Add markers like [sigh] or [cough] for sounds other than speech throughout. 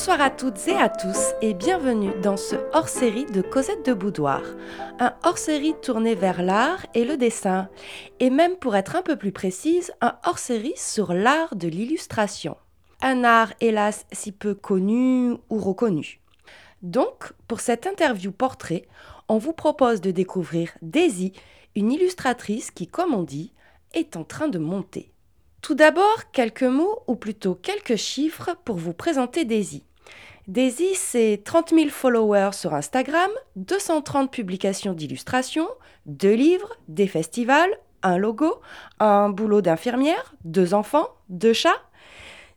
Bonsoir à toutes et à tous et bienvenue dans ce hors-série de Cosette de Boudoir. Un hors-série tourné vers l'art et le dessin. Et même pour être un peu plus précise, un hors-série sur l'art de l'illustration. Un art hélas si peu connu ou reconnu. Donc, pour cette interview portrait, on vous propose de découvrir Daisy, une illustratrice qui, comme on dit, est en train de monter. Tout d'abord, quelques mots ou plutôt quelques chiffres pour vous présenter Daisy. Daisy, c'est 30 000 followers sur Instagram, 230 publications d'illustrations, deux livres, des festivals, un logo, un boulot d'infirmière, deux enfants, deux chats.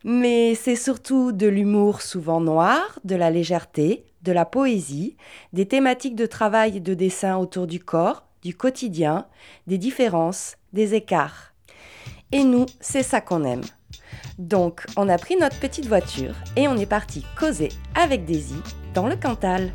Mais c'est surtout de l'humour souvent noir, de la légèreté, de la poésie, des thématiques de travail et de dessin autour du corps, du quotidien, des différences, des écarts. Et nous, c'est ça qu'on aime. Donc, on a pris notre petite voiture et on est parti causer avec Daisy dans le Cantal.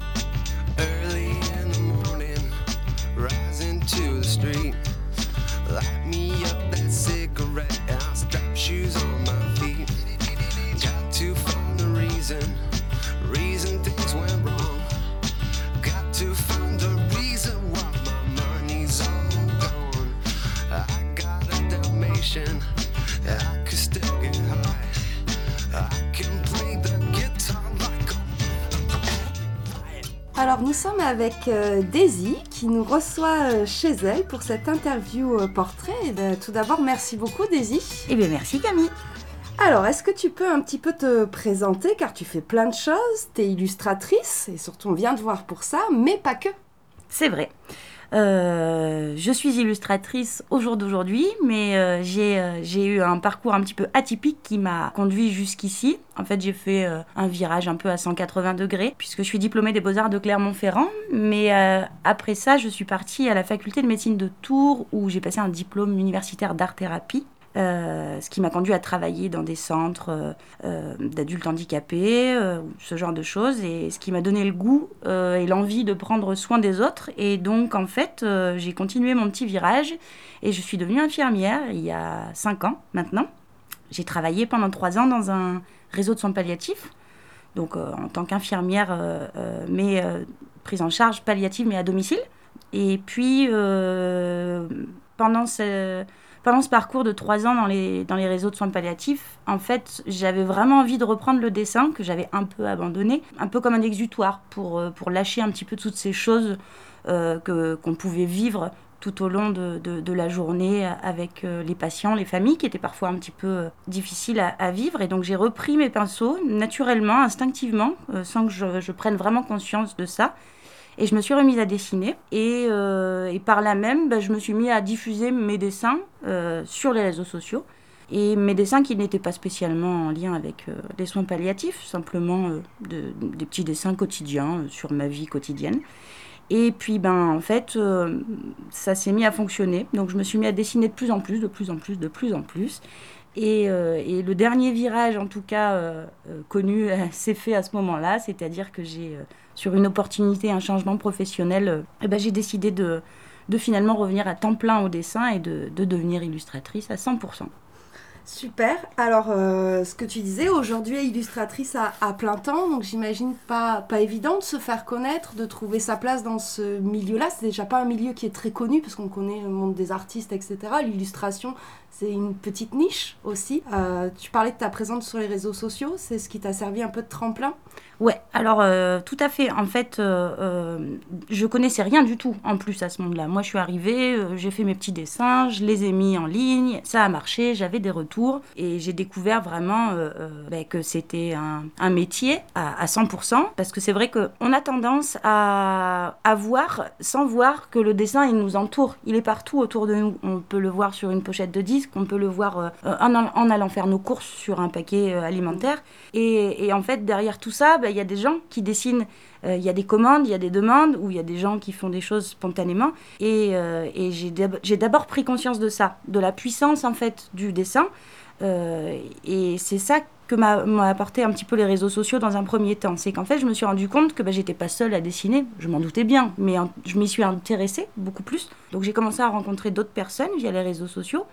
Alors nous sommes avec euh, Daisy qui nous reçoit euh, chez elle pour cette interview euh, portrait. Eh ben, tout d'abord, merci beaucoup Daisy. Eh bien merci Camille. Alors, est-ce que tu peux un petit peu te présenter? Car tu fais plein de choses, tu es illustratrice et surtout on vient te voir pour ça, mais pas que. C'est vrai. Euh, je suis illustratrice au jour d'aujourd'hui, mais euh, euh, j'ai eu un parcours un petit peu atypique qui m'a conduit jusqu'ici. En fait, j'ai fait un virage un peu à 180 degrés, puisque je suis diplômée des Beaux-Arts de Clermont-Ferrand. Mais après ça, je suis partie à la faculté de médecine de Tours, où j'ai passé un diplôme universitaire d'art-thérapie. Euh, ce qui m'a conduit à travailler dans des centres euh, euh, d'adultes handicapés, ce genre de choses, et ce qui m'a donné le goût et l'envie de prendre soin des autres. Et donc, en fait, j'ai continué mon petit virage et je suis devenue infirmière il y a 5 ans maintenant. J'ai travaillé pendant 3 ans dans un réseau de soins palliatifs, donc en tant qu'infirmière, mais prise en charge palliative, mais à domicile. Et puis, pendant ce pendant ce parcours de trois ans dans les, dans les réseaux de soins palliatifs, en fait, j'avais vraiment envie de reprendre le dessin que j'avais un peu abandonné, un peu comme un exutoire pour, euh, pour lâcher un petit peu toutes ces choses euh, que, qu'on pouvait vivre tout au long de, de, la journée avec euh, les patients, les familles, qui étaient parfois un petit peu difficiles à, vivre. Et donc j'ai repris mes pinceaux naturellement, instinctivement, sans que je, prenne vraiment conscience de ça. Et je me suis remise à dessiner. Et, euh, par là même, bah, je me suis mis à diffuser mes dessins euh, sur les réseaux sociaux. Et mes dessins qui n'étaient pas spécialement en lien avec euh, soins palliatifs, simplement de, des petits dessins quotidiens sur ma vie quotidienne. Et puis, ben, en fait, ça s'est mis à fonctionner. Donc, je me suis mis à dessiner de plus en plus, de plus en plus, de plus en plus. Et, et le dernier virage, en tout cas, connu, [laughs] s'est fait à ce moment-là. C'est-à-dire que j'ai sur une opportunité, un changement professionnel, euh, eh ben, j'ai décidé de, finalement revenir à temps plein au dessin et de, de devenir illustratrice à 100%. Super. Alors, euh, ce que tu disais, aujourd'hui, illustratrice à, à, plein temps, donc j'imagine pas, pas évident de se faire connaître, de trouver sa place dans ce milieu-là. C'est déjà pas un milieu qui est très connu, parce qu'on connaît le monde des artistes, etc. L'illustration, c'est une petite niche aussi. Euh, tu parlais de ta présence sur les réseaux sociaux, c'est ce qui t'a servi un peu de tremplin? Ouais, alors euh, tout à fait. En fait, euh, je connaissais rien du tout en plus à ce monde-là. Moi, je suis arrivée, j'ai fait mes petits dessins, je les ai mis en ligne, ça a marché, j'avais des retours et j'ai découvert vraiment ben, que c'était un, métier à, à 100% parce que c'est vrai qu'on a tendance à, à voir sans voir que le dessin, il nous entoure. Il est partout autour de nous. On peut le voir sur une pochette de disque, on peut le voir en, en, allant faire nos courses sur un paquet alimentaire. Et, en fait, derrière tout ça, ben, il y a des gens qui dessinent, euh, il y a des commandes, il y a des demandes, ou il y a des gens qui font des choses spontanément. Et, euh, j'ai d'abord pris conscience de ça, de la puissance en fait du dessin. Euh, et c'est ça que m'a apporté un petit peu les réseaux sociaux dans un premier temps. C'est qu'en fait, je me suis rendu compte que bah, j'étais pas seule à dessiner, je m'en doutais bien, mais je m'y suis intéressée beaucoup plus. Donc j'ai commencé à rencontrer d'autres personnes via les réseaux sociaux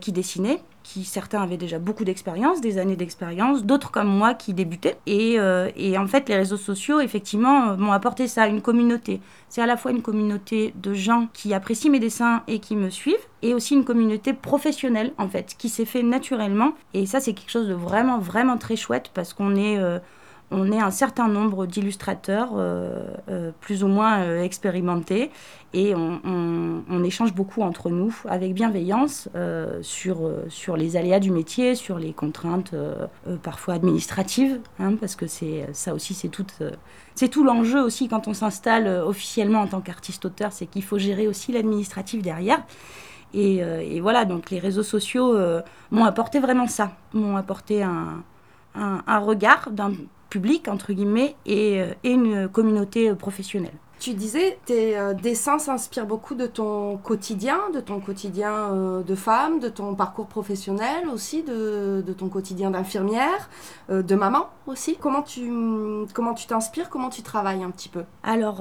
qui dessinaient, qui certains avaient déjà beaucoup d'expérience, des années d'expérience, d'autres comme moi qui débutaient. Et, et, en fait, les réseaux sociaux, effectivement, m'ont apporté ça, une communauté. C'est à la fois une communauté de gens qui apprécient mes dessins et qui me suivent, et aussi une communauté professionnelle, en fait, qui s'est fait naturellement. Et ça, c'est quelque chose de vraiment, vraiment très chouette parce qu'on est on est un certain nombre d'illustrateurs euh, euh, plus ou moins euh, expérimentés et on, échange beaucoup entre nous avec bienveillance sur, sur les aléas du métier, sur les contraintes parfois administratives, hein, parce que c'est ça aussi c'est tout, c'est tout l'enjeu aussi quand on s'installe officiellement en tant qu'artiste-auteur, c'est qu'il faut gérer aussi l'administratif derrière. Et, voilà, donc les réseaux sociaux m'ont apporté vraiment ça, m'ont apporté un, regard d'un public, entre guillemets, et, euh, une communauté euh, professionnelle. Tu disais, tes euh, dessins s'inspirent beaucoup de ton quotidien, de ton quotidien euh, de femme, de ton parcours professionnel aussi, de, de ton quotidien d'infirmière, euh, de maman aussi. Comment tu comment tu t'inspires, comment tu travailles un petit peu? Alors,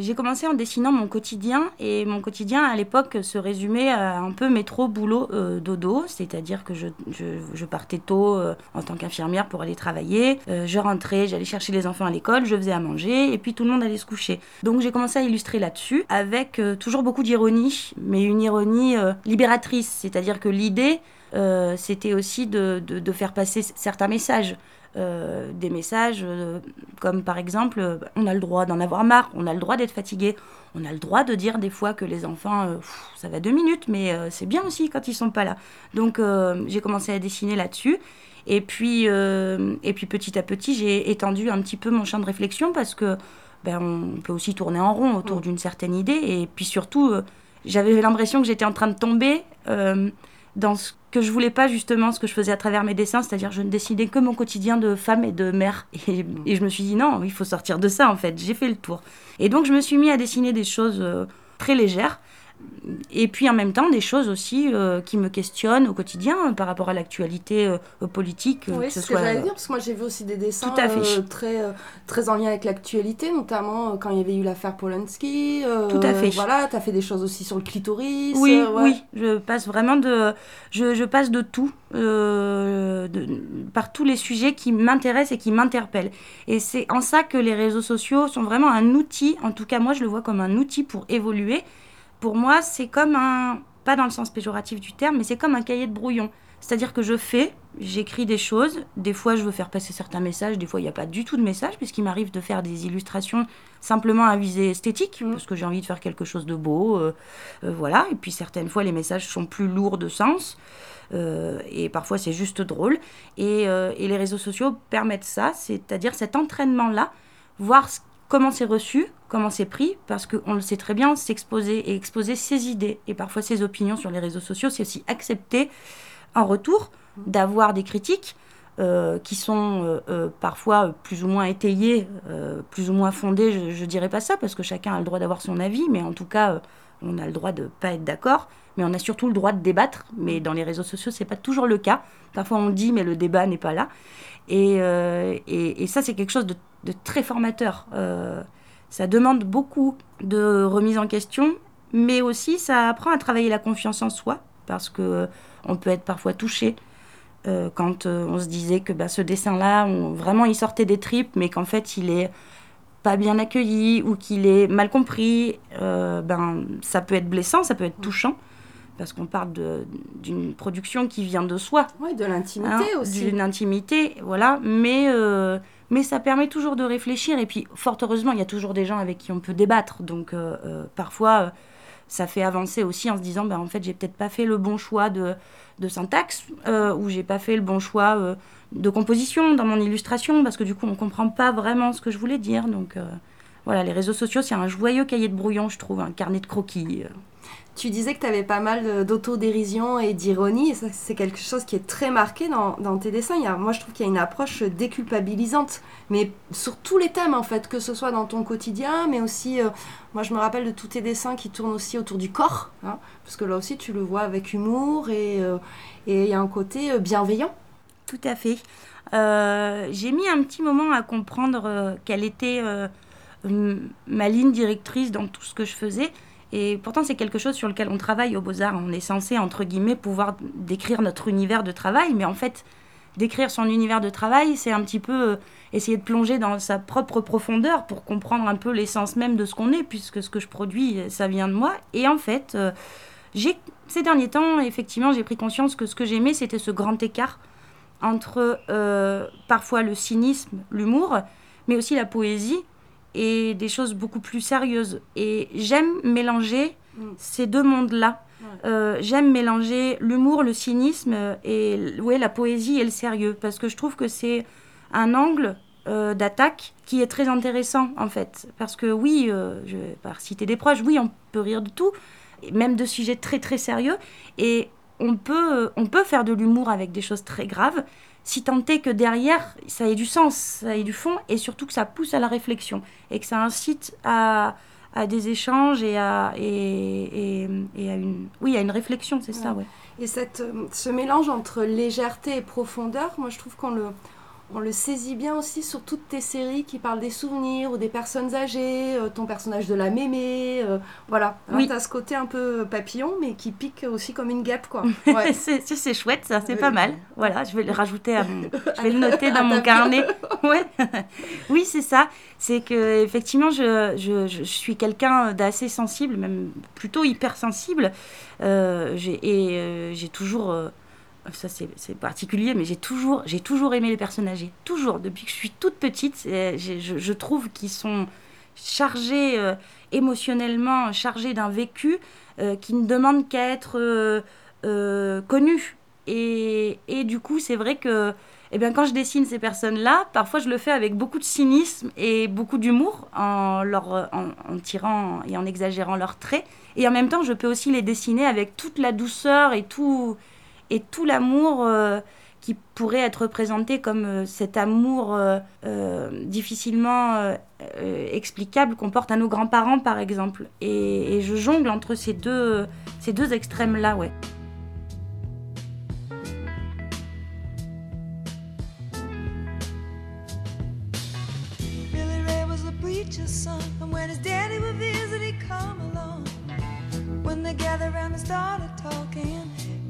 j'ai commencé en dessinant mon quotidien et mon quotidien à l'époque se résumait à un peu métro, boulot, dodo, c'est-à-dire que je, je, je, partais tôt en tant qu'infirmière pour aller travailler, je rentrais, j'allais chercher les enfants à l'école, je faisais à manger et puis tout le monde allait se coucher. Donc j'ai commencé à illustrer là-dessus avec euh, toujours beaucoup d'ironie, mais une ironie euh, libératrice, c'est-à-dire que l'idée, euh, c'était aussi de, faire passer certains messages. des messages comme par exemple on a le droit d'en avoir marre, on a le droit d'être fatigué, on a le droit de dire des fois que les enfants ça va deux minutes mais c'est bien aussi quand ils sont pas là. Donc j'ai commencé à dessiner là-dessus et puis et puis petit à petit j'ai étendu un petit peu mon champ de réflexion parce que ben, on peut aussi tourner en rond autour mm. d'une certaine idée. Et puis surtout, euh, j'avais l'impression que j'étais en train de tomber euh, dans ce que je voulais pas justement, ce que je faisais à travers mes dessins, c'est-à-dire je ne dessinais que mon quotidien de femme et de mère. [laughs] Et, mm. et, je me suis dit non, il faut sortir de ça en fait, j'ai fait le tour. Et donc je me suis mis à dessiner des choses euh, très légères et puis en même temps des choses aussi euh, qui me questionnent au quotidien euh, par rapport à l'actualité euh, politique. Oui, c'est ce que j'allais dire, parce que moi j'ai vu aussi des dessins très, très en lien avec l'actualité, notamment quand il y avait eu l'affaire Polanski. Tout à fait. Voilà, tu as fait des choses aussi sur le clitoris. Oui, oui, je passe vraiment de, je, je passe de tout, de, par tous les sujets qui m'intéressent et qui m'interpellent. Et c'est en ça que les réseaux sociaux sont vraiment un outil, en tout cas moi je le vois comme un outil pour évoluer pour moi, c'est comme un, pas dans le sens péjoratif du terme, mais c'est comme un cahier de brouillon. C'est-à-dire que je fais, j'écris des choses, des fois je veux faire passer certains messages, des fois il n'y a pas du tout de message, puisqu'il m'arrive de faire des illustrations simplement à visée esthétique, mmh. parce que j'ai envie de faire quelque chose de beau, euh, euh, voilà. Et puis certaines fois les messages sont plus lourds de sens, euh, et parfois c'est juste drôle. Et, et, les réseaux sociaux permettent ça, c'est-à-dire cet entraînement-là, voir ce comment c'est reçu, comment c'est pris, parce qu'on le sait très bien, s'exposer et exposer ses idées et parfois ses opinions sur les réseaux sociaux, c'est aussi accepter en retour d'avoir des critiques euh, qui sont euh, euh, parfois plus ou moins étayées, plus ou moins fondées, je ne dirais pas ça, parce que chacun a le droit d'avoir son avis, mais en tout cas, on a le droit de pas être d'accord, mais on a surtout le droit de débattre, mais dans les réseaux sociaux, ce n'est pas toujours le cas. Parfois on dit, mais le débat n'est pas là. Et, et ça, c'est quelque chose de de très formateur. Euh, ça demande beaucoup de remise en question, mais aussi ça apprend à travailler la confiance en soi, parce que euh, on peut être parfois touché euh, quand on se disait que bah, ce dessin-là, vraiment il sortait des tripes, mais qu'en fait il est pas bien accueilli ou qu'il est mal compris, ben ça peut être blessant, ça peut être touchant parce qu'on parle d'une production qui vient de soi. Oui, de l'intimité hein, aussi. D'une intimité, voilà. Mais mais ça permet toujours de réfléchir. Et puis, fort heureusement, il y a toujours des gens avec qui on peut débattre. Donc, euh, euh, parfois, euh, ça fait avancer aussi en se disant, ben, en fait, j'ai peut-être pas fait le bon choix de, de syntaxe, ou j'ai pas fait le bon choix de composition dans mon illustration, parce que du coup, on comprend pas vraiment ce que je voulais dire. Donc, voilà, les réseaux sociaux, c'est un joyeux cahier de brouillon, je trouve, un carnet de croquis. Tu disais que tu avais pas mal d'autodérision et d'ironie, et ça, c'est quelque chose qui est très marqué dans, dans tes dessins. Il moi, je trouve qu'il y a une approche déculpabilisante, mais sur tous les thèmes, en fait, que ce soit dans ton quotidien, mais aussi, euh, moi, je me rappelle de tous tes dessins qui tournent aussi autour du corps, hein, parce que là aussi, tu le vois avec humour, et euh, il y a un côté euh, bienveillant. Tout à fait. J'ai mis un petit moment à comprendre quelle était ma ligne directrice dans tout ce que je faisais. Et pourtant, c'est quelque chose sur lequel on travaille aux Beaux-Arts. On est censé, entre guillemets, pouvoir décrire notre univers de travail, mais en fait, décrire son univers de travail, c'est un petit peu euh, essayer de plonger dans sa propre profondeur pour comprendre un peu l'essence même de ce qu'on est, puisque ce que je produis, ça vient de moi. Et en fait, euh, j'ai ces derniers temps, effectivement, j'ai pris conscience que ce que j'aimais, c'était ce grand écart entre euh, parfois le cynisme, l'humour, mais aussi la poésie et des choses beaucoup plus sérieuses. Et j'aime mélanger mm. ces deux mondes-là. Euh, j'aime mélanger l'humour, le cynisme et ouais, la poésie et le sérieux, parce que je trouve que c'est un angle euh, d'attaque qui est très intéressant en fait. Parce que oui, je vais pas citer des proches, oui, on peut rire de tout, même de sujets très très sérieux. Et on peut, on peut faire de l'humour avec des choses très graves, si tant est que derrière, ça ait du sens, ça ait du fond, et surtout que ça pousse à la réflexion, et que ça incite à, à des échanges et à, et, et, à, une, oui, à une réflexion, c'est ça, ouais. Et cette, ce mélange entre légèreté et profondeur, moi je trouve qu'on le, on le saisit bien aussi sur toutes tes séries qui parlent des souvenirs ou des personnes âgées, euh, ton personnage de la mémé, euh, voilà. Oui. Tu as ce côté un peu papillon, mais qui pique aussi comme une guêpe, quoi. [laughs] Ouais. c'est chouette, ça, c'est pas mal. Voilà, je vais le rajouter, à mon... [laughs] je vais le noter dans mon carnet. [laughs] Ouais. oui, c'est ça. C'est que effectivement, je, je, je suis quelqu'un d'assez sensible, même plutôt hypersensible. Euh, et j'ai toujours ça c'est particulier, mais j'ai toujours, aimé les personnes âgées. Toujours, depuis que je suis toute petite, je, je, trouve qu'ils sont chargés euh, émotionnellement, chargés d'un vécu euh, qui ne demande qu'à être euh, connu. Et, du coup, c'est vrai que eh bien, quand je dessine ces personnes-là, parfois je le fais avec beaucoup de cynisme et beaucoup d'humour, en tirant et en exagérant leurs traits. Et en même temps, je peux aussi les dessiner avec toute la douceur et tout et tout l'amour euh, qui pourrait être représenté comme euh, cet amour euh, difficilement explicable qu'on porte à nos grands-parents, par exemple. Et, je jongle entre ces deux, ces deux extrêmes-là, ouais. when they gathered around and started talking.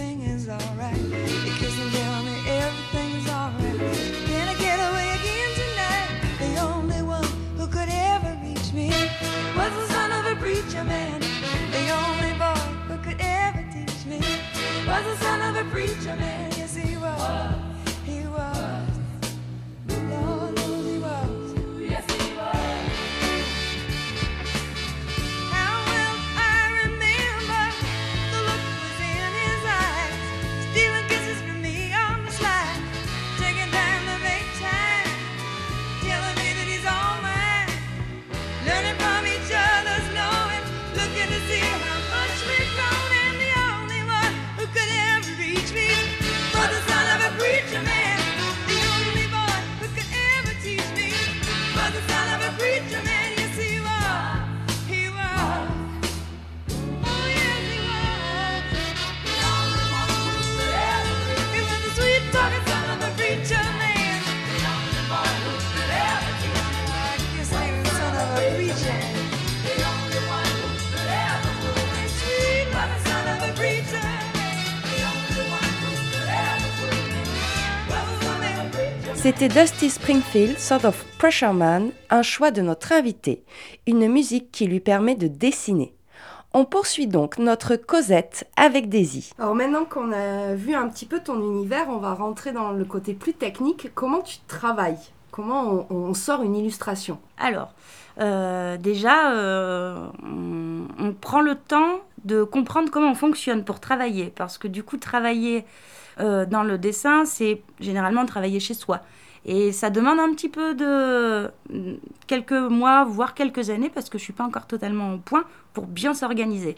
everything is alright. C'était Dusty Springfield, Sort of Pressure Man, un choix de notre invité, une musique qui lui permet de dessiner. On poursuit donc notre Cosette avec Daisy. Alors maintenant qu'on a vu un petit peu ton univers, on va rentrer dans le côté plus technique. Comment tu travailles? Comment on, sort une illustration? Alors, euh, déjà, euh, on, prend le temps de comprendre comment on fonctionne pour travailler. Parce que du coup, travailler euh, dans le dessin, c'est généralement travailler chez soi. Et ça demande un petit peu de quelques mois, voire quelques années, parce que je ne suis pas encore totalement au point pour bien s'organiser.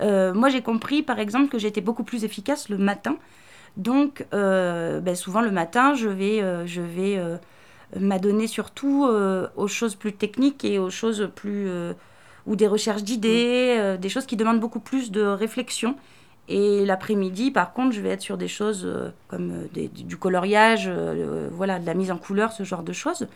Euh, moi, j'ai compris, par exemple, que j'étais beaucoup plus efficace le matin. Donc, euh, ben, souvent le matin, je vais, je vais m'adonner surtout aux choses plus techniques et aux choses plus ou des recherches d'idées, des choses qui demandent beaucoup plus de réflexion. Et l'après-midi, par contre, je vais être sur des choses euh, comme euh, du coloriage, voilà, de la mise en couleur, ce genre de choses.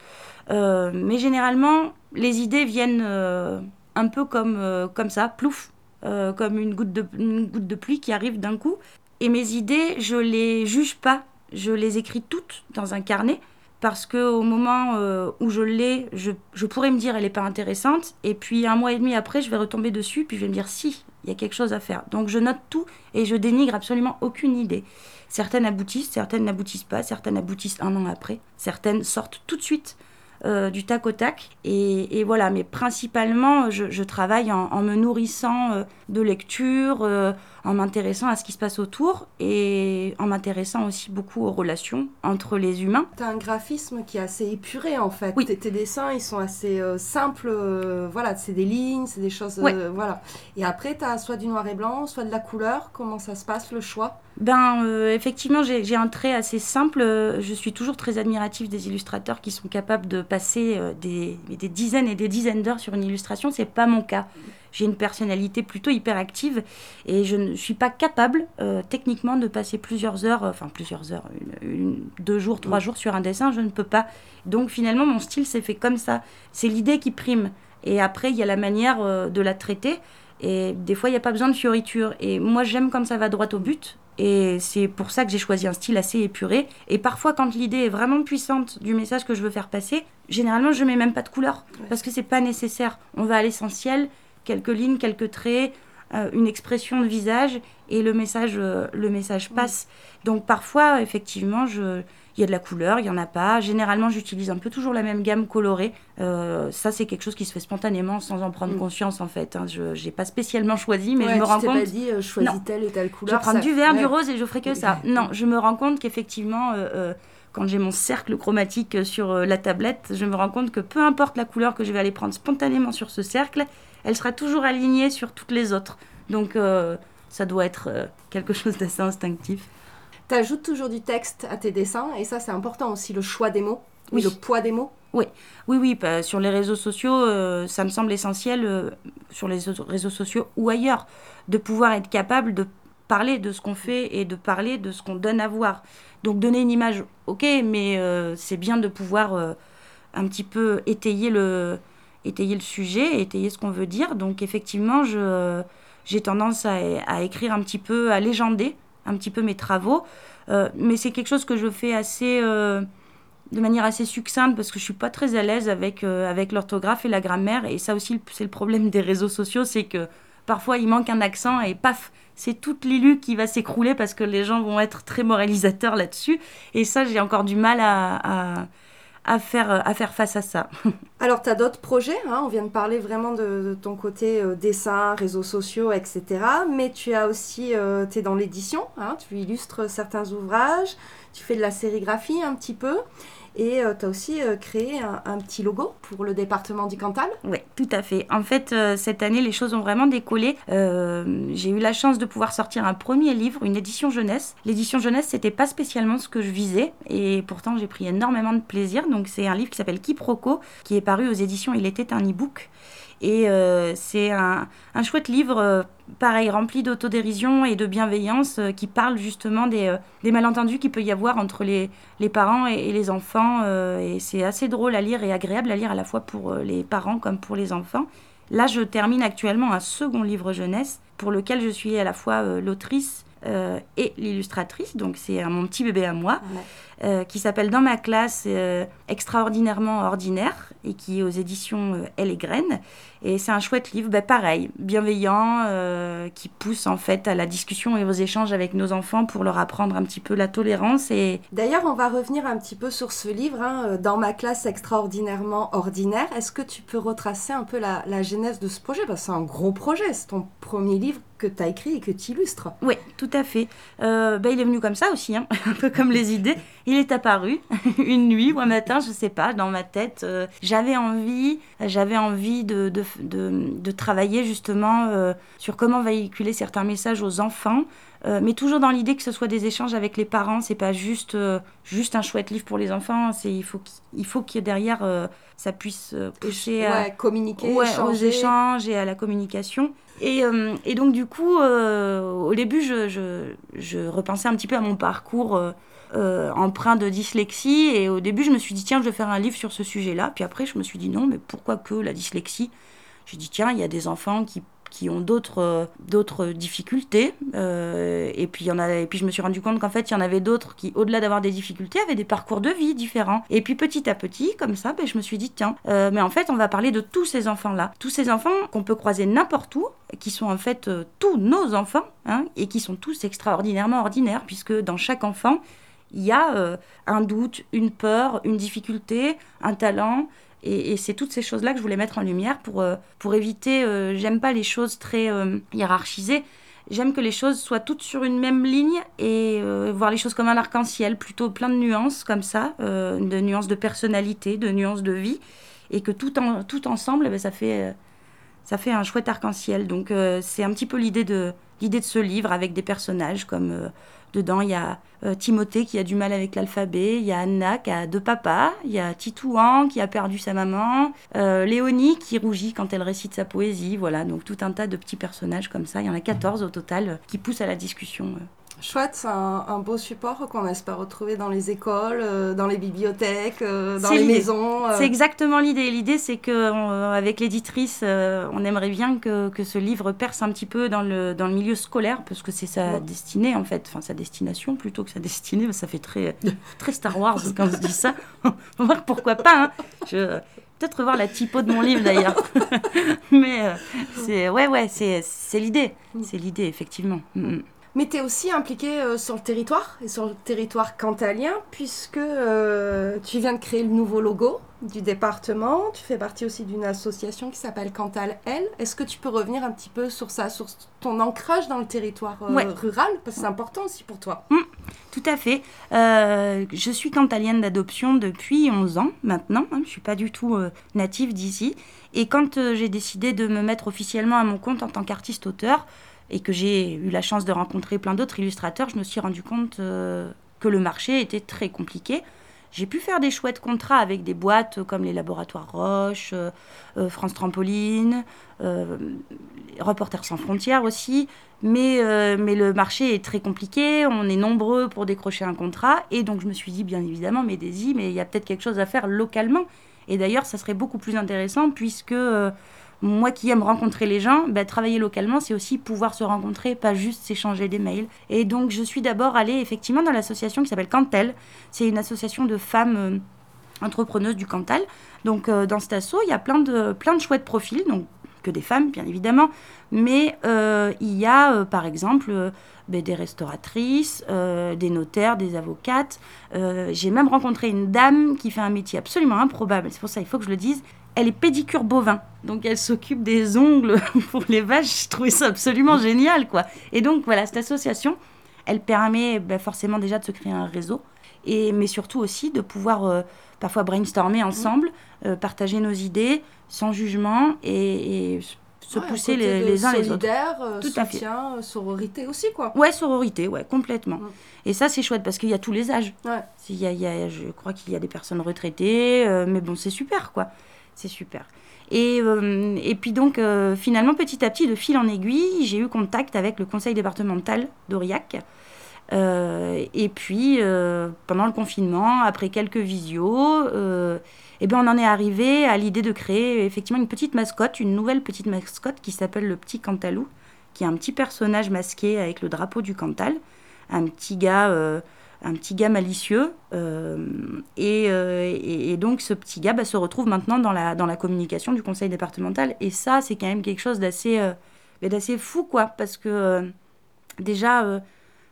mais généralement, les idées viennent un peu comme, comme ça, plouf, comme une goutte, de, une goutte de pluie qui arrive d'un coup. Et mes idées, je les juge pas, je les écris toutes dans un carnet parce qu'au moment euh, où je l'ai, je, je, pourrais me dire elle n'est pas intéressante, et puis un mois et demi après, je vais retomber dessus, puis je vais me dire si, il y a quelque chose à faire. Donc je note tout et je dénigre absolument aucune idée. Certaines aboutissent, certaines n'aboutissent pas, certaines aboutissent un an après, certaines sortent tout de suite. Euh, du tac au tac. Et, voilà, mais principalement, je, travaille en, me nourrissant euh, de lecture, euh, en m'intéressant à ce qui se passe autour et en m'intéressant aussi beaucoup aux relations entre les humains. Tu as un graphisme qui est assez épuré en fait. Oui. Tes, dessins, ils sont assez simples. voilà, c'est des lignes, c'est des choses. voilà. Et après, tu as soit du noir et blanc, soit de la couleur. Comment ça se passe le choix? Ben, effectivement, j'ai un trait assez simple. Je suis toujours très admirative des illustrateurs qui sont capables de passer euh, des, des, dizaines et des dizaines d'heures sur une illustration. C'est pas mon cas. J'ai une personnalité plutôt hyperactive et je ne suis pas capable euh, techniquement de passer plusieurs heures, euh, enfin plusieurs heures, une, deux jours, trois jours sur un dessin. Je ne peux pas. Donc finalement, mon style s'est fait comme ça. C'est l'idée qui prime. Et après, il y a la manière de la traiter. Et des fois, il n'y a pas besoin de fioritures. Et moi, j'aime comme ça va droit au but. Et c'est pour ça que j'ai choisi un style assez épuré. Et parfois, quand l'idée est vraiment puissante du message que je veux faire passer, généralement, je mets même pas de couleur. Parce que c'est pas nécessaire. On va à l'essentiel, quelques lignes, quelques traits, euh, une expression de visage, et le message, euh, le message passe. Donc parfois, effectivement, je il y a de la couleur, il n'y en a pas. Généralement, j'utilise un peu toujours la même gamme colorée. Euh, ça, c'est quelque chose qui se fait spontanément sans en prendre mm. conscience, en fait. Hein. Je n'ai pas spécialement choisi, mais je me rends compte. pas dit, euh, choisis telle et telle couleur. Je prends du vert, du rose et je ferai que ça. Non, je me rends compte qu'effectivement, euh, quand j'ai mon cercle chromatique sur la tablette, je me rends compte que peu importe la couleur que je vais aller prendre spontanément sur ce cercle, elle sera toujours alignée sur toutes les autres. Donc, ça doit être quelque [laughs] chose d'assez instinctif. Tu ajoutes toujours du texte à tes dessins et ça c'est important aussi, le choix des mots, oui. le poids des mots. Oui, oui, oui. Bah, sur les réseaux sociaux, euh, ça me semble essentiel, euh, sur les réseaux sociaux ou ailleurs, de pouvoir être capable de parler de ce qu'on fait et de parler de ce qu'on donne à voir. Donc donner une image, ok, mais euh, c'est bien de pouvoir un petit peu étayer le, étayer le sujet, étayer ce qu'on veut dire. Donc effectivement, j'ai tendance à, à, écrire un petit peu, à légender un petit peu mes travaux. Euh, mais c'est quelque chose que je fais assez, euh, de manière assez succincte parce que je suis pas très à l'aise avec, euh, avec l'orthographe et la grammaire. Et ça aussi, c'est le problème des réseaux sociaux, c'est que parfois il manque un accent et paf, c'est toute l'élu qui va s'écrouler parce que les gens vont être très moralisateurs là-dessus. Et ça, j'ai encore du mal à à faire, à faire face à ça. [laughs] Alors, tu as d'autres projets, hein, on vient de parler vraiment de, ton côté euh, dessin, réseaux sociaux, etc. Mais tu as aussi, euh, es dans l'édition, hein, tu illustres certains ouvrages, tu fais de la sérigraphie un petit peu. Et euh, tu as aussi euh, créé un, petit logo pour le département du Cantal. Oui, tout à fait. En fait, euh, cette année, les choses ont vraiment décollé. J'ai eu la chance de pouvoir sortir un premier livre, une édition jeunesse. L'édition jeunesse, c'était pas spécialement ce que je visais. Et pourtant, j'ai pris énormément de plaisir. Donc, c'est un livre qui s'appelle Quiproquo, qui est paru aux éditions Il était un e-book. Et euh, c'est un, chouette livre, euh, pareil, rempli d'autodérision et de bienveillance, euh, qui parle justement des, malentendus qu'il peut y avoir entre les, parents et, les enfants. et c'est assez drôle à lire et agréable à lire à la fois pour les parents comme pour les enfants. Là, je termine actuellement un second livre jeunesse pour lequel je suis à la fois l'autrice et l'illustratrice, donc c'est mon petit bébé à moi, qui s'appelle Dans ma classe extraordinairement ordinaire et qui est aux éditions euh, Elle et Graines. Et c'est un chouette livre, bah, pareil, bienveillant, euh, qui pousse en fait à la discussion et aux échanges avec nos enfants pour leur apprendre un petit peu la tolérance. Et... D'ailleurs, on va revenir un petit peu sur ce livre, hein, dans ma classe extraordinairement ordinaire. Est-ce que tu peux retracer un peu la, la genèse de ce projet? Parce que c'est un gros projet, c'est ton premier livre que tu as écrit et que tu illustres. Oui, tout à fait. Euh, bah, il est venu comme ça aussi, hein, [laughs] un peu comme les idées. Il est apparu [laughs] une nuit ou un matin, je sais pas, dans ma tête. Euh, j'avais envie, j'avais envie de, de, de, travailler justement euh, sur comment véhiculer certains messages aux enfants. mais toujours dans l'idée que ce soit des échanges avec les parents, c'est pas juste, juste un chouette livre pour les enfants. C'est il faut qu'il faut qu'il y ait derrière ça puisse pousser à communiquer, aux échanges et à la communication. Et, euh, et, donc, du coup, euh, au début, je, je, je, repensais un petit peu à mon parcours euh, empreint de dyslexie. Et au début, je me suis dit, tiens, je vais faire un livre sur ce sujet-là. Puis après, je me suis dit, non, mais pourquoi que la dyslexie? J'ai dit, tiens, il y a des enfants qui qui ont d'autres euh, difficultés euh, et puis y en a et puis je me suis rendu compte qu'en fait il y en avait d'autres qui au-delà d'avoir des difficultés avaient des parcours de vie différents et puis petit à petit comme ça ben, je me suis dit tiens euh, mais en fait on va parler de tous ces enfants là tous ces enfants qu'on peut croiser n'importe où qui sont en fait tous nos enfants hein, et qui sont tous extraordinairement ordinaires puisque dans chaque enfant il y a un doute, une peur, une difficulté, un talent, et, c'est toutes ces choses-là que je voulais mettre en lumière pour, euh, pour éviter, euh, j'aime pas les choses très euh, hiérarchisées, j'aime que les choses soient toutes sur une même ligne et voir les choses comme un arc-en-ciel, plutôt plein de nuances comme ça, de nuances de personnalité, de nuances de vie, et que tout, en, tout ensemble, eh ben, ça, fait, ça fait un chouette arc-en-ciel. Donc c'est un petit peu l'idée de, l'idée de ce livre avec des personnages comme Dedans, il y a euh, Timothée qui a du mal avec l'alphabet, il y a Anna qui a deux papas, il y a Titouan qui a perdu sa maman, euh, Léonie qui rougit quand elle récite sa poésie, voilà, donc tout un tas de petits personnages comme ça, il y en a 14 au total euh, qui poussent à la discussion. Chouette, c'est un, beau support qu'on espère retrouver dans les écoles, euh, dans les bibliothèques, euh, dans les maisons. Euh. C'est exactement l'idée. L'idée, c'est que avec l'éditrice, on aimerait bien que, que, ce livre perce un petit peu dans le, dans le milieu scolaire, parce que c'est sa destinée, en fait, enfin sa destination plutôt que sa destinée. Ça fait très, [laughs] très Star Wars quand on se dit ça. on [laughs] va voir pourquoi pas. Hein. Je peut-être revoir la typo de mon livre d'ailleurs. [laughs] Mais c'est ouais ouais, c'est l'idée. C'est l'idée effectivement. Mm, mm. Mais tu es aussi impliqué euh, sur le territoire, et sur le territoire cantalien, puisque euh, tu viens de créer le nouveau logo du département. Tu fais partie aussi d'une association qui s'appelle Cantal L. Est-ce que tu peux revenir un petit peu sur ça, sur ton ancrage dans le territoire euh, rural? Parce que c'est important aussi pour toi. Mmh, tout à fait. je suis cantalienne d'adoption depuis 11 ans maintenant. Hein. je ne suis pas du tout native d'ici. Et quand j'ai décidé de me mettre officiellement à mon compte en tant qu'artiste-auteur, et que j'ai eu la chance de rencontrer plein d'autres illustrateurs, je me suis rendu compte euh, que le marché était très compliqué. J'ai pu faire des chouettes contrats avec des boîtes comme les laboratoires Roche, euh, euh, France Trampoline, Reporters sans frontières aussi, mais, mais le marché est très compliqué, on est nombreux pour décrocher un contrat, et donc je me suis dit bien évidemment, mais Daisy, mais il y a peut-être quelque chose à faire localement. Et d'ailleurs, ça serait beaucoup plus intéressant puisque moi qui aime rencontrer les gens, bah, travailler localement, c'est aussi pouvoir se rencontrer, pas juste s'échanger des mails. Et donc, je suis d'abord allée effectivement dans l'association qui s'appelle Cantel. C'est une association de femmes euh, entrepreneuses du Cantal. Donc, euh, dans cet asso, il y a plein de, plein de chouettes profils, donc que des femmes, bien évidemment. Mais euh, il y a, par exemple, bah, des restauratrices, des notaires, des avocates. J'ai même rencontré une dame qui fait un métier absolument improbable. C'est pour ça il faut que je le dise elle est pédicure bovin. Donc elle s'occupe des ongles [laughs] pour les vaches. Je trouvais ça absolument génial, quoi. Et donc voilà, cette association, elle permet ben, forcément déjà de se créer un réseau, et, mais surtout aussi de pouvoir euh, parfois brainstormer ensemble, euh, partager nos idées sans jugement et, se pousser les, uns les autres. Euh, Tout à fait. sororité aussi, quoi. Ouais, sororité, ouais, complètement. Et ça, c'est chouette parce qu'il y a tous les âges. Ouais. Il y a, il y a, je crois qu'il y a des personnes retraitées, mais bon, c'est super, quoi c'est super. Et, euh, et, puis donc, euh, finalement, petit à petit, de fil en aiguille, j'ai eu contact avec le conseil départemental d'Aurillac. Euh, et puis, pendant le confinement, après quelques visios, eh ben, on en est arrivé à l'idée de créer effectivement une petite mascotte, une nouvelle petite mascotte qui s'appelle le petit Cantalou, qui est un petit personnage masqué avec le drapeau du Cantal, un petit gars un petit gars malicieux. Et, donc ce petit gars bah, se retrouve maintenant dans la, communication du conseil départemental. Et ça, c'est quand même quelque chose d'assez d'assez fou, quoi. Parce que déjà,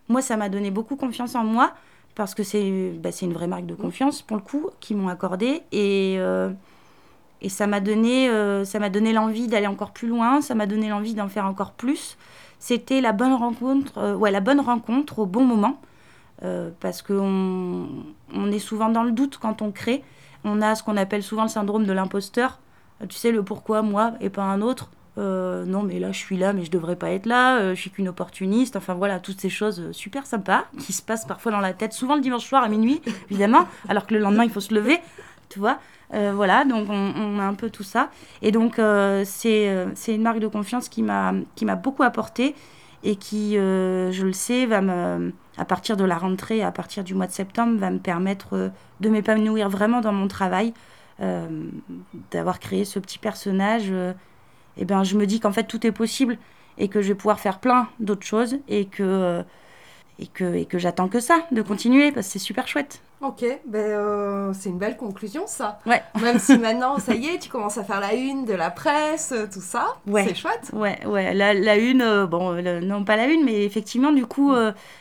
moi, ça m'a donné beaucoup confiance en moi. Parce que c'est bah, une vraie marque de confiance, pour le coup, qu'ils m'ont accordé. Et ça m'a donné, euh, m'a donné l'envie d'aller encore plus loin, ça m'a donné l'envie d'en faire encore plus. C'était la bonne rencontre, euh, ouais, la bonne rencontre au bon moment, euh, parce qu'on on est souvent dans le doute quand on crée. On a ce qu'on appelle souvent le syndrome de l'imposteur. Tu sais le pourquoi moi et pas un autre. non mais là je suis là mais je devrais pas être là, je suis qu'une opportuniste, enfin voilà, toutes ces choses super sympas qui se passent parfois dans la tête, souvent le dimanche soir à minuit [laughs] évidemment, alors que le lendemain il faut se lever, tu vois. Euh, voilà, donc on, a un peu tout ça. Et donc euh, euh, c'est une marque de confiance qui m'a beaucoup apporté et qui, je le sais, va me, à partir de la rentrée, à partir du mois de septembre, va me permettre de m'épanouir vraiment dans mon travail, d'avoir créé ce petit personnage. et ben, je me dis qu'en fait tout est possible et que je vais pouvoir faire plein d'autres choses et que, et que j'attends que ça, de continuer, parce que c'est super chouette. Ok, ben, euh, c'est une belle conclusion ça. Ouais. [laughs] Même si maintenant, ça y est, tu commences à faire la une de la presse, euh, tout ça. Ouais. C'est chouette. Ouais, ouais. La, la une, euh, bon, non pas la une, mais effectivement, du coup,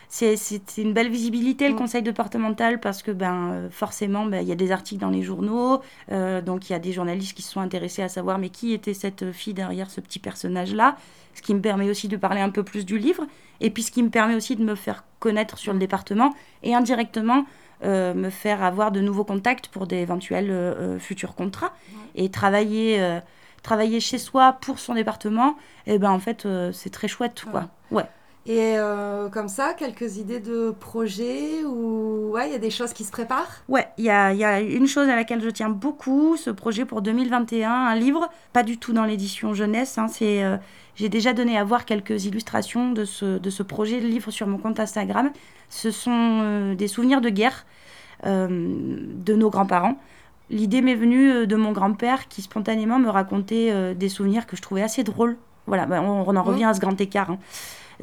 c'est une belle visibilité, le mm. conseil départemental, parce que ben, forcément, ben, il y a des articles dans les journaux, donc il y a des journalistes qui se sont intéressés à savoir, mais qui était cette fille derrière ce petit personnage-là ce qui me permet aussi de parler un peu plus du livre, et puis ce qui me permet aussi de me faire connaître sur le département, et indirectement euh, me faire avoir de nouveaux contacts pour d'éventuels euh, euh, futurs contrats, et travailler, travailler chez soi pour son département, et eh ben en fait c'est très chouette, quoi. Ouais. Et euh, comme ça, quelques idées de projets ou ouais, il y a des choses qui se préparent? Ouais, il y a, y a, une chose à laquelle je tiens beaucoup, ce projet pour 2021, un livre, pas du tout dans l'édition jeunesse. Hein, c'est, euh, j'ai déjà donné à voir quelques illustrations de ce, de ce projet de livre sur mon compte Instagram. Ce sont euh, des souvenirs de guerre de nos grands-parents. L'idée m'est venue de mon grand-père qui spontanément me racontait des souvenirs que je trouvais assez drôles. Voilà, bah, on, en revient à ce grand écart. Hein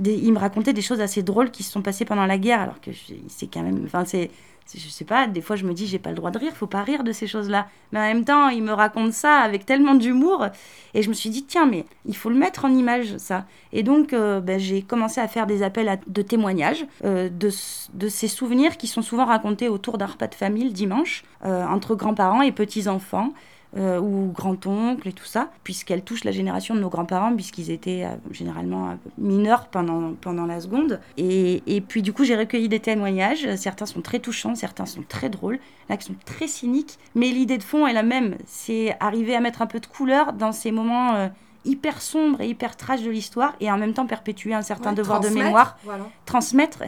il me racontait des choses assez drôles qui se sont passées pendant la guerre, alors que c'est quand même. Enfin, c'est. Je sais pas, des fois je me dis, j'ai pas le droit de rire, faut pas rire de ces choses-là. Mais en même temps, il me raconte ça avec tellement d'humour. Et je me suis dit, tiens, mais il faut le mettre en image, ça. Et donc, euh, ben, j'ai commencé à faire des appels de témoignages euh, de, de, ces souvenirs qui sont souvent racontés autour d'un repas de famille le dimanche, euh, entre grands-parents et petits-enfants. Euh, ou grand-oncle et tout ça, puisqu'elle touche la génération de nos grands-parents, puisqu'ils étaient euh, généralement euh, mineurs pendant, pendant la seconde. Et, et puis du coup, j'ai recueilli des témoignages. Certains sont très touchants, certains sont très drôles, là qui sont très cyniques. Mais l'idée de fond est la même. C'est arriver à mettre un peu de couleur dans ces moments hyper sombres et hyper trash de l'histoire et en même temps perpétuer un certain devoir de mémoire, transmettre.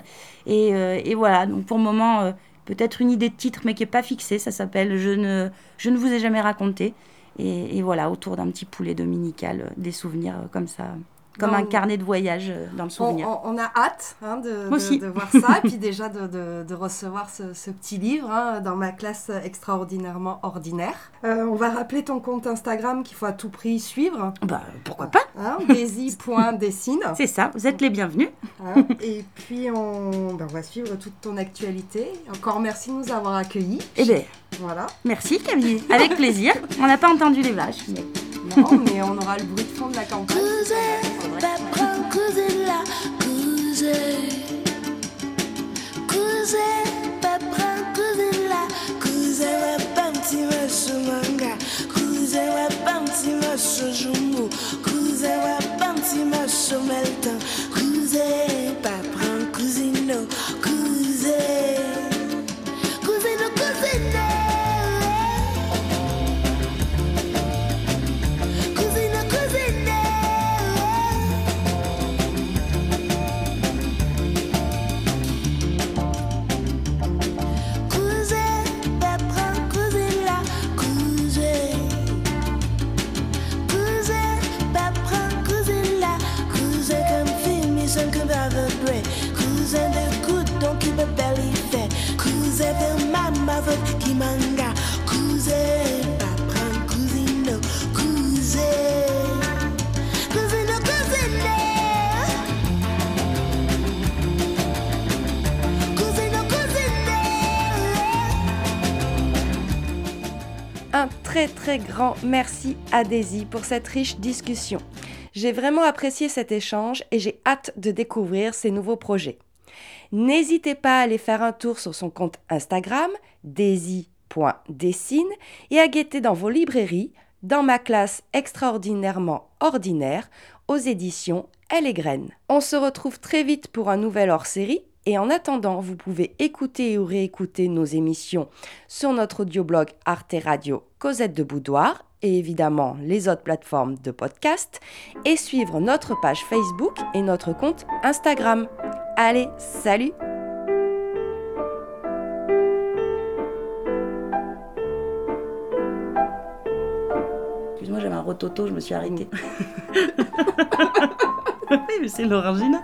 Et, et, voilà, donc pour le moment, peut-être une idée de titre, mais qui n'est pas fixée. Ça s'appelle je ne, je ne vous ai jamais raconté. Et, voilà, autour d'un petit poulet dominical, euh, des souvenirs euh, comme ça comme un carnet de voyage euh, dans le souvenir. On, a hâte hein, de, de, voir [laughs] ça, et puis déjà de, de recevoir ce, ce, petit livre hein, dans ma classe extraordinairement ordinaire. Euh, on va rappeler ton compte Instagram qu'il faut à tout prix suivre. Bah, pourquoi pas hein, Daisy.dessine. [laughs] C'est ça, vous êtes les bienvenus. Hein, et puis on, ben, on, va suivre toute ton actualité. Encore merci de nous avoir accueillis. Eh bien, voilà. Merci Camille, avec plaisir. On n'a pas entendu les vaches, mais... Non, mais on aura le bruit de fond de la campagne. Cousin, cousin là, cousin. Cousin, papa, cousin là, cousin, wa panti ma grand merci à Daisy pour cette riche discussion. J'ai vraiment apprécié cet échange et j'ai hâte de découvrir ses nouveaux projets. N'hésitez pas à aller faire un tour sur son compte Instagram, daisy.dessine, et à guetter dans vos librairies, dans ma classe extraordinairement ordinaire, aux éditions Elle et Graines. On se retrouve très vite pour un nouvel hors-série et en attendant, vous pouvez écouter ou réécouter nos émissions sur notre audioblog Arte Radio Cosette de Boudoir et évidemment les autres plateformes de podcast et suivre notre page Facebook et notre compte Instagram. Allez, salut Excuse-moi, j'avais un rototo, je me suis arrêtée. [laughs] oui, mais c'est l'orangina.